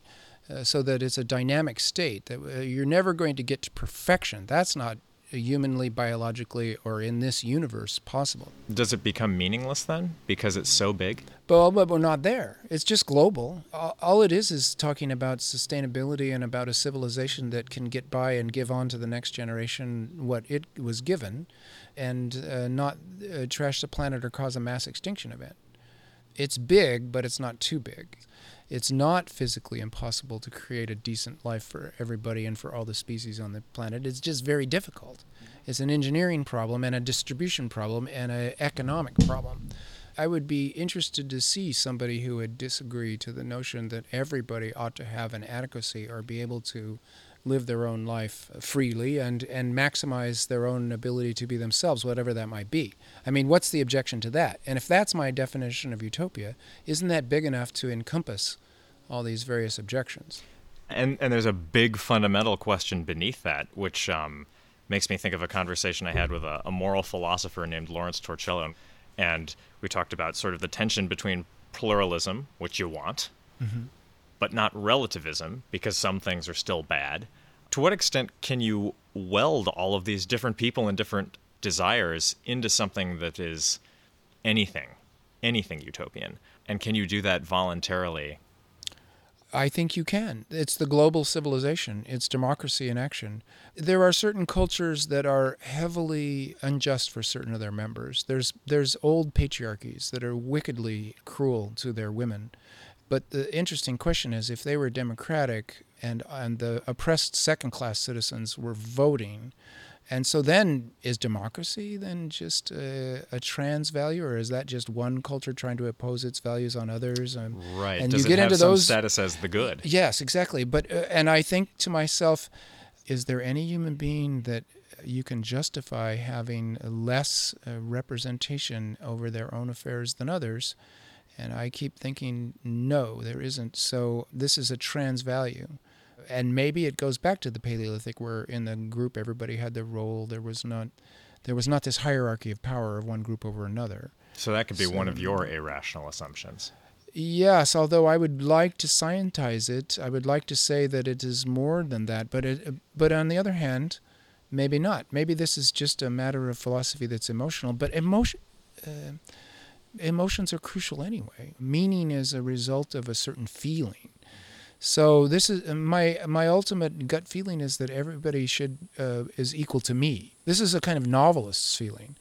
Uh, so that it's a dynamic state that uh, you're never going to get to perfection. That's not humanly, biologically, or in this universe possible. Does it become meaningless then because it's so big? But, but we're not there. It's just global. All it is is talking about sustainability and about a civilization that can get by and give on to the next generation what it was given and uh, not uh, trash the planet or cause a mass extinction event. It's big, but it's not too big. It's not physically impossible to create a decent life for everybody and for all the species on the planet. It's just very difficult. It's an engineering problem and a distribution problem and an economic problem. I would be interested to see somebody who would disagree to the notion that everybody ought to have an adequacy or be able to live their own life freely and, and maximize their own ability to be themselves, whatever that might be. I mean, what's the objection to that? And if that's my definition of utopia, isn't that big enough to encompass all these various objections? And, and there's a big fundamental question beneath that, which um, makes me think of a conversation I had with a, a moral philosopher named Lawrence Torcello. And we talked about sort of the tension between pluralism, which you want, mm-hmm but not relativism, because some things are still bad. To what extent can you weld all of these different people and different desires into something that is anything, anything utopian? And can you do that voluntarily? I think you can. It's the global civilization, it's democracy in action. There are certain cultures that are heavily unjust for certain of their members. There's, there's old patriarchies that are wickedly cruel to their women. But the interesting question is if they were democratic and, and the oppressed second class citizens were voting, and so then is democracy then just a, a, trans value, or is that just one culture trying to impose its values on others? And, right. And Does you get into those status as the good? Yes, exactly. But uh, and I think to myself, is there any human being that you can justify having less uh, representation over their own affairs than others? And I keep thinking, no, there isn't. So this is a trans value. And maybe it goes back to the Paleolithic where in the group everybody had their role. There was not there was not this hierarchy of power of one group over another. So that could be so, one of your irrational assumptions. Yes, although I would like to scientize it, I would like to say that it is more than that. But it, but on the other hand, maybe not. Maybe this is just a matter of philosophy that's emotional. But emotion. Uh, emotions are crucial anyway. Meaning is a result of a certain feeling. So this is my my ultimate gut feeling is that everybody should uh, is equal to me. This is a kind of novelist's feeling,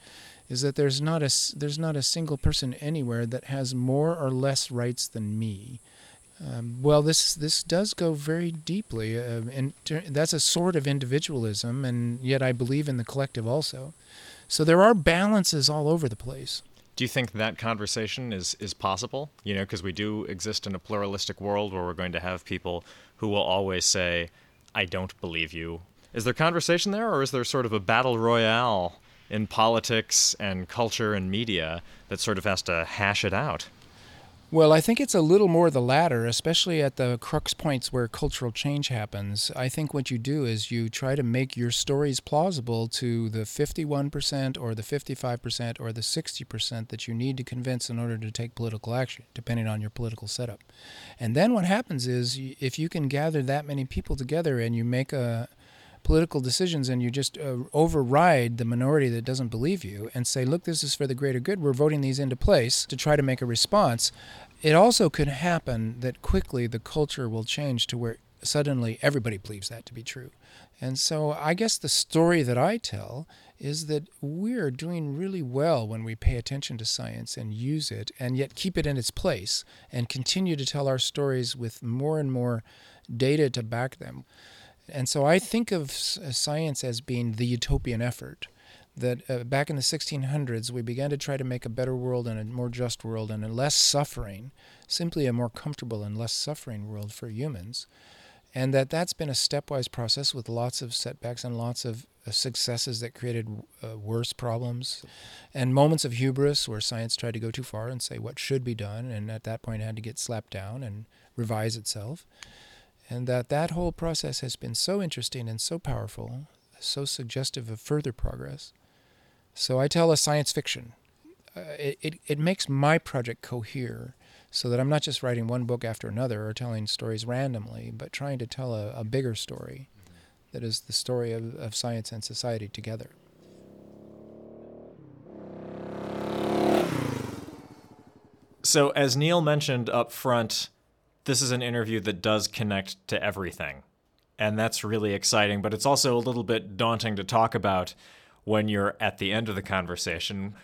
is that there's not a there's not a single person anywhere that has more or less rights than me. Um, well, this this does go very deeply, uh, and that's a sort of individualism, and yet I believe in the collective also. So there are balances all over the place. Do you think that conversation is is possible? You know, because we do exist in a pluralistic world where we're going to have people who will always say, "I don't believe you." Is there conversation there, or is there sort of a battle royale in politics and culture and media that sort of has to hash it out? Well, I think it's a little more the latter, especially at the crux points where cultural change happens. I think what you do is you try to make your stories plausible to the 51% or the 55% or the 60% that you need to convince in order to take political action, depending on your political setup. And then what happens is if you can gather that many people together and you make a, political decisions and you just uh, override the minority that doesn't believe you and say, look, this is for the greater good, we're voting these into place to try to make a response, it also could happen that quickly the culture will change to where suddenly everybody believes that to be true. And so I guess the story that I tell is that we're doing really well when we pay attention to science and use it and yet keep it in its place and continue to tell our stories with more and more data to back them. And so I think of science as being the utopian effort. That uh, back in the 1600s, we began to try to make a better world and a more just world and a less suffering, simply a more comfortable and less suffering world for humans and that that's been a stepwise process with lots of setbacks and lots of uh, successes that created uh, worse problems and moments of hubris where science tried to go too far and say what should be done and at that point had to get slapped down and revise itself and that that whole process has been so interesting and so powerful so suggestive of further progress so i tell a science fiction uh, it, it, it makes my project cohere so that I'm not just writing one book after another or telling stories randomly, but trying to tell a, a bigger story that is the story of, of science and society together. So, as Neil mentioned up front, this is an interview that does connect to everything. And that's really exciting, but it's also a little bit daunting to talk about when you're at the end of the conversation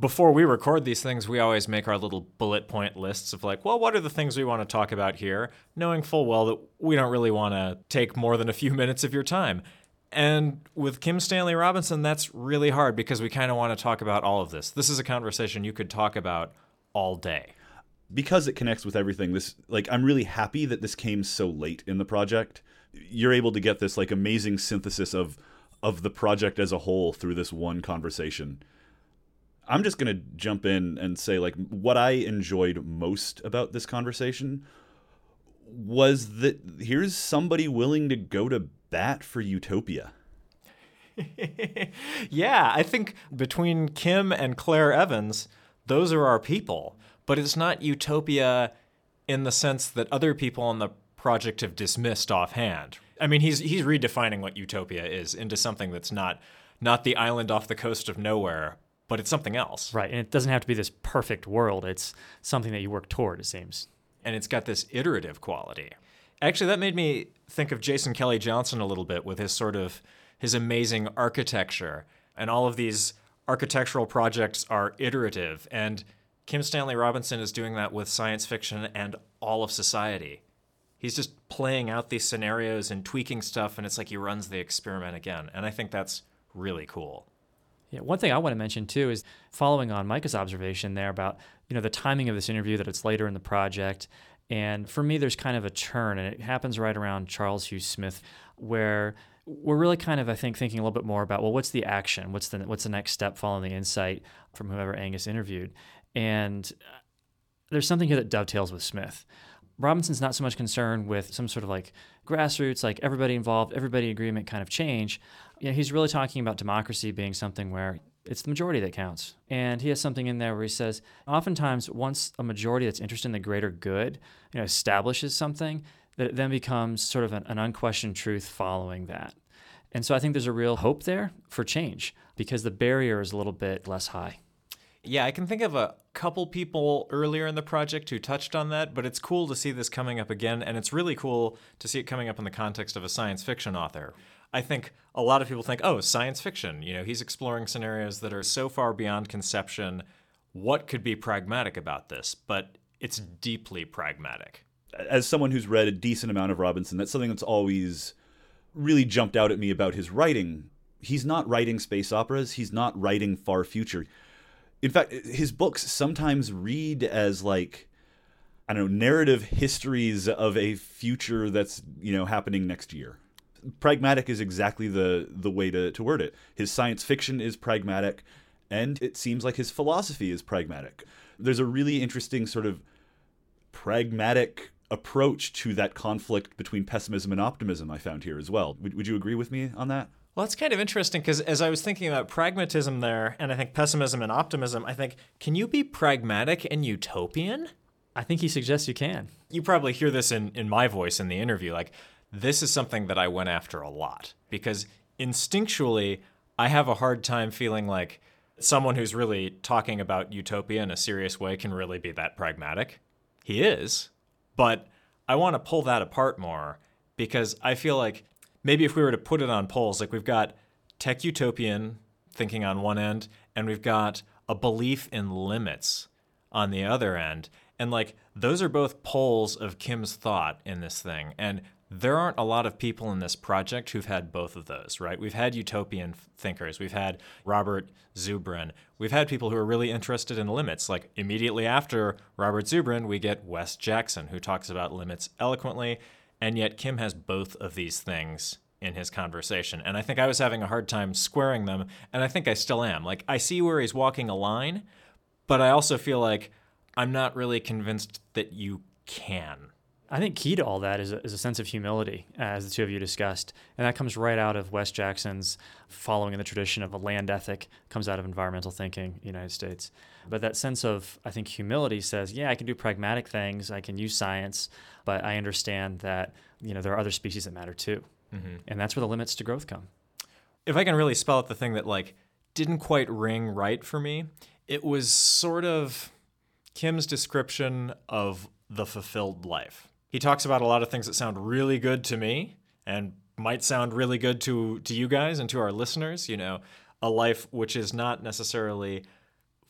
before we record these things, we always make our little bullet point lists of like, well, what are the things we want to talk about here, knowing full well that we don't really want to take more than a few minutes of your time. And with Kim Stanley Robinson, that's really hard because we kind of want to talk about all of this. This is a conversation you could talk about all day. Because it connects with everything, this like I'm really happy that this came so late in the project. You're able to get this like amazing synthesis of of the project as a whole through this one conversation I'm just going to jump in and say like what I enjoyed most about this conversation was that here's somebody willing to go to bat for utopia. yeah, I think between Kim and Claire Evans, those are our people. But it's not utopia in the sense that other people on the project have dismissed offhand. I mean, he's he's redefining what utopia is into something that's not not the island off the coast of nowhere, but it's something else. Right. And it doesn't have to be this perfect world. It's something that you work toward, it seems. And it's got this iterative quality. Actually, that made me think of Jason Kelly Johnson a little bit with his sort of his amazing architecture. And all of these architectural projects are iterative. And Kim Stanley Robinson is doing that with science fiction and all of society. He's just playing out these scenarios and tweaking stuff, and it's like he runs the experiment again. And I think that's really cool. Yeah, one thing I want to mention too is following on Micah's observation there about you know the timing of this interview that it's later in the project, and for me there's kind of a turn, and it happens right around Charles Hugh Smith, where we're really kind of I think thinking a little bit more about well what's the action, what's the what's the next step following the insight from whoever Angus interviewed, and uh, there's something here that dovetails with Smith. Robinson's not so much concerned with some sort of like grassroots, like everybody involved, everybody agreement kind of change. You know, he's really talking about democracy being something where it's the majority that counts. And he has something in there where he says, oftentimes, once a majority that's interested in the greater good, you know, establishes something, that it then becomes sort of an, an unquestioned truth following that. And so I think there's a real hope there for change because the barrier is a little bit less high. Yeah, I can think of a couple people earlier in the project who touched on that, but it's cool to see this coming up again, and it's really cool to see it coming up in the context of a science fiction author. I think a lot of people think, oh, science fiction. You know, he's exploring scenarios that are so far beyond conception. What could be pragmatic about this? But it's deeply pragmatic. As someone who's read a decent amount of Robinson, that's something that's always really jumped out at me about his writing. He's not writing space operas, he's not writing far future in fact, his books sometimes read as like I don't know narrative histories of a future that's you know happening next year. Pragmatic is exactly the the way to, to word it. His science fiction is pragmatic, and it seems like his philosophy is pragmatic. There's a really interesting sort of pragmatic approach to that conflict between pessimism and optimism I found here as well. Would, would you agree with me on that? Well, it's kind of interesting because as I was thinking about pragmatism there, and I think pessimism and optimism, I think, can you be pragmatic and utopian? I think he suggests you can. You probably hear this in, in my voice in the interview. Like, this is something that I went after a lot because instinctually, I have a hard time feeling like someone who's really talking about utopia in a serious way can really be that pragmatic. He is, but I want to pull that apart more because I feel like maybe if we were to put it on poles, like we've got tech utopian thinking on one end, and we've got a belief in limits on the other end. And like those are both poles of Kim's thought in this thing. And there aren't a lot of people in this project who've had both of those, right? We've had utopian thinkers, we've had Robert Zubrin, we've had people who are really interested in limits. Like immediately after Robert Zubrin, we get Wes Jackson, who talks about limits eloquently. And yet, Kim has both of these things in his conversation. And I think I was having a hard time squaring them. And I think I still am. Like, I see where he's walking a line, but I also feel like I'm not really convinced that you can. I think key to all that is a, is a sense of humility, as the two of you discussed. And that comes right out of Wes Jackson's following in the tradition of a land ethic, comes out of environmental thinking in the United States. But that sense of, I think, humility says, yeah, I can do pragmatic things, I can use science, but I understand that you know there are other species that matter too. Mm-hmm. And that's where the limits to growth come. If I can really spell out the thing that like didn't quite ring right for me, it was sort of Kim's description of the fulfilled life he talks about a lot of things that sound really good to me and might sound really good to to you guys and to our listeners. You know, a life which is not necessarily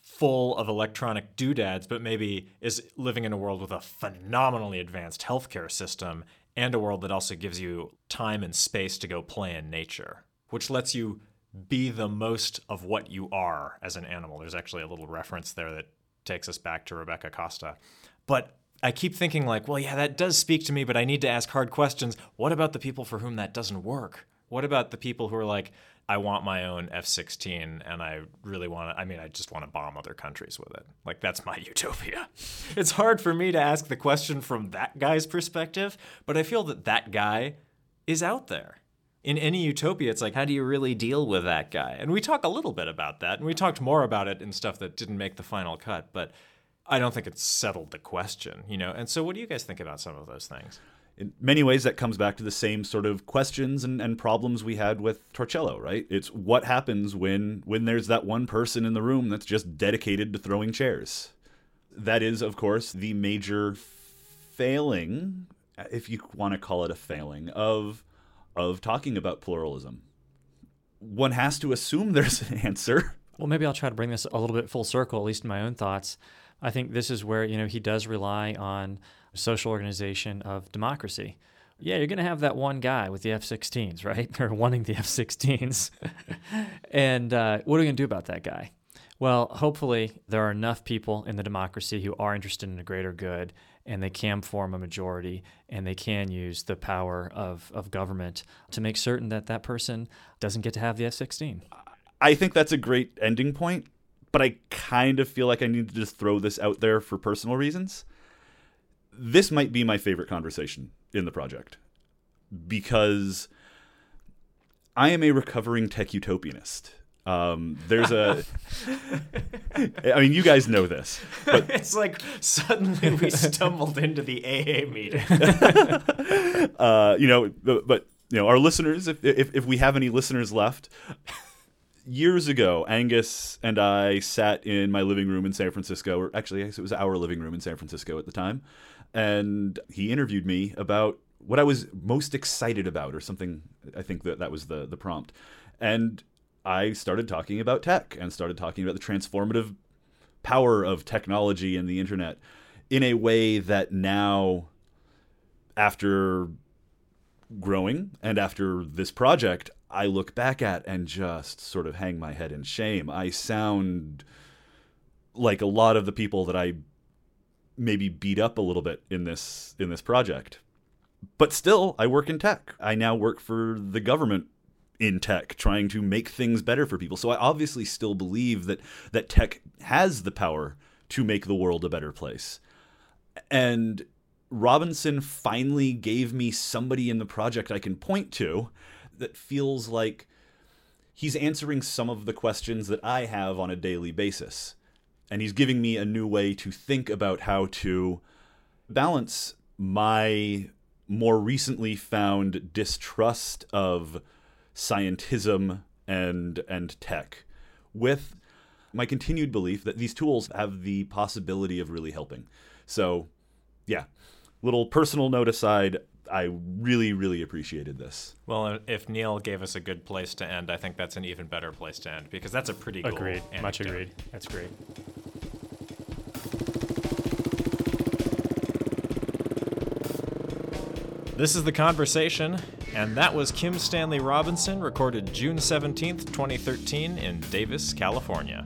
full of electronic doodads, but maybe is living in a world with a phenomenally advanced healthcare system and a world that also gives you time and space to go play in nature, which lets you be the most of what you are as an animal. There's actually a little reference there that takes us back to Rebecca Costa. But I keep thinking like, well, yeah, that does speak to me, but I need to ask hard questions. What about the people for whom that doesn't work? What about the people who are like, I want my own F-16 and I really want to I mean I just want to bomb other countries with it. Like that's my utopia. it's hard for me to ask the question from that guy's perspective, but I feel that that guy is out there. In any utopia, it's like, how do you really deal with that guy? And we talk a little bit about that, and we talked more about it in stuff that didn't make the final cut. But I don't think it's settled the question, you know. And so, what do you guys think about some of those things? In many ways, that comes back to the same sort of questions and, and problems we had with Torcello, right? It's what happens when when there's that one person in the room that's just dedicated to throwing chairs. That is, of course, the major failing, if you want to call it a failing, of of talking about pluralism. One has to assume there's an answer. Well, maybe I'll try to bring this a little bit full circle, at least in my own thoughts. I think this is where you know he does rely on social organization of democracy. Yeah, you're going to have that one guy with the F-16s, right? or wanting the F-16s. and uh, what are we going to do about that guy? Well, hopefully there are enough people in the democracy who are interested in a greater good and they can form a majority and they can use the power of, of government to make certain that that person doesn't get to have the F 16. I think that's a great ending point but I kind of feel like I need to just throw this out there for personal reasons. This might be my favorite conversation in the project because I am a recovering tech utopianist. Um, there's a, I mean, you guys know this, but it's like suddenly we stumbled into the AA meeting. uh, you know, but, but, you know, our listeners, if, if if we have any listeners left, years ago, Angus and I sat in my living room in San Francisco, or actually, I guess it was our living room in San Francisco at the time, and he interviewed me about what I was most excited about, or something. I think that that was the the prompt, and I started talking about tech and started talking about the transformative power of technology and the internet in a way that now, after growing and after this project, I look back at and just sort of hang my head in shame. I sound like a lot of the people that I maybe beat up a little bit in this in this project. But still, I work in tech. I now work for the government in tech trying to make things better for people. So I obviously still believe that that tech has the power to make the world a better place. And Robinson finally gave me somebody in the project I can point to that feels like he's answering some of the questions that I have on a daily basis. And he's giving me a new way to think about how to balance my more recently found distrust of scientism and and tech with my continued belief that these tools have the possibility of really helping. So, yeah, little personal note aside, I really, really appreciated this. Well, uh, if Neil gave us a good place to end, I think that's an even better place to end because that's a pretty cool Agreed. Much agreed. That's great. This is The Conversation, and that was Kim Stanley Robinson, recorded June 17th, 2013, in Davis, California.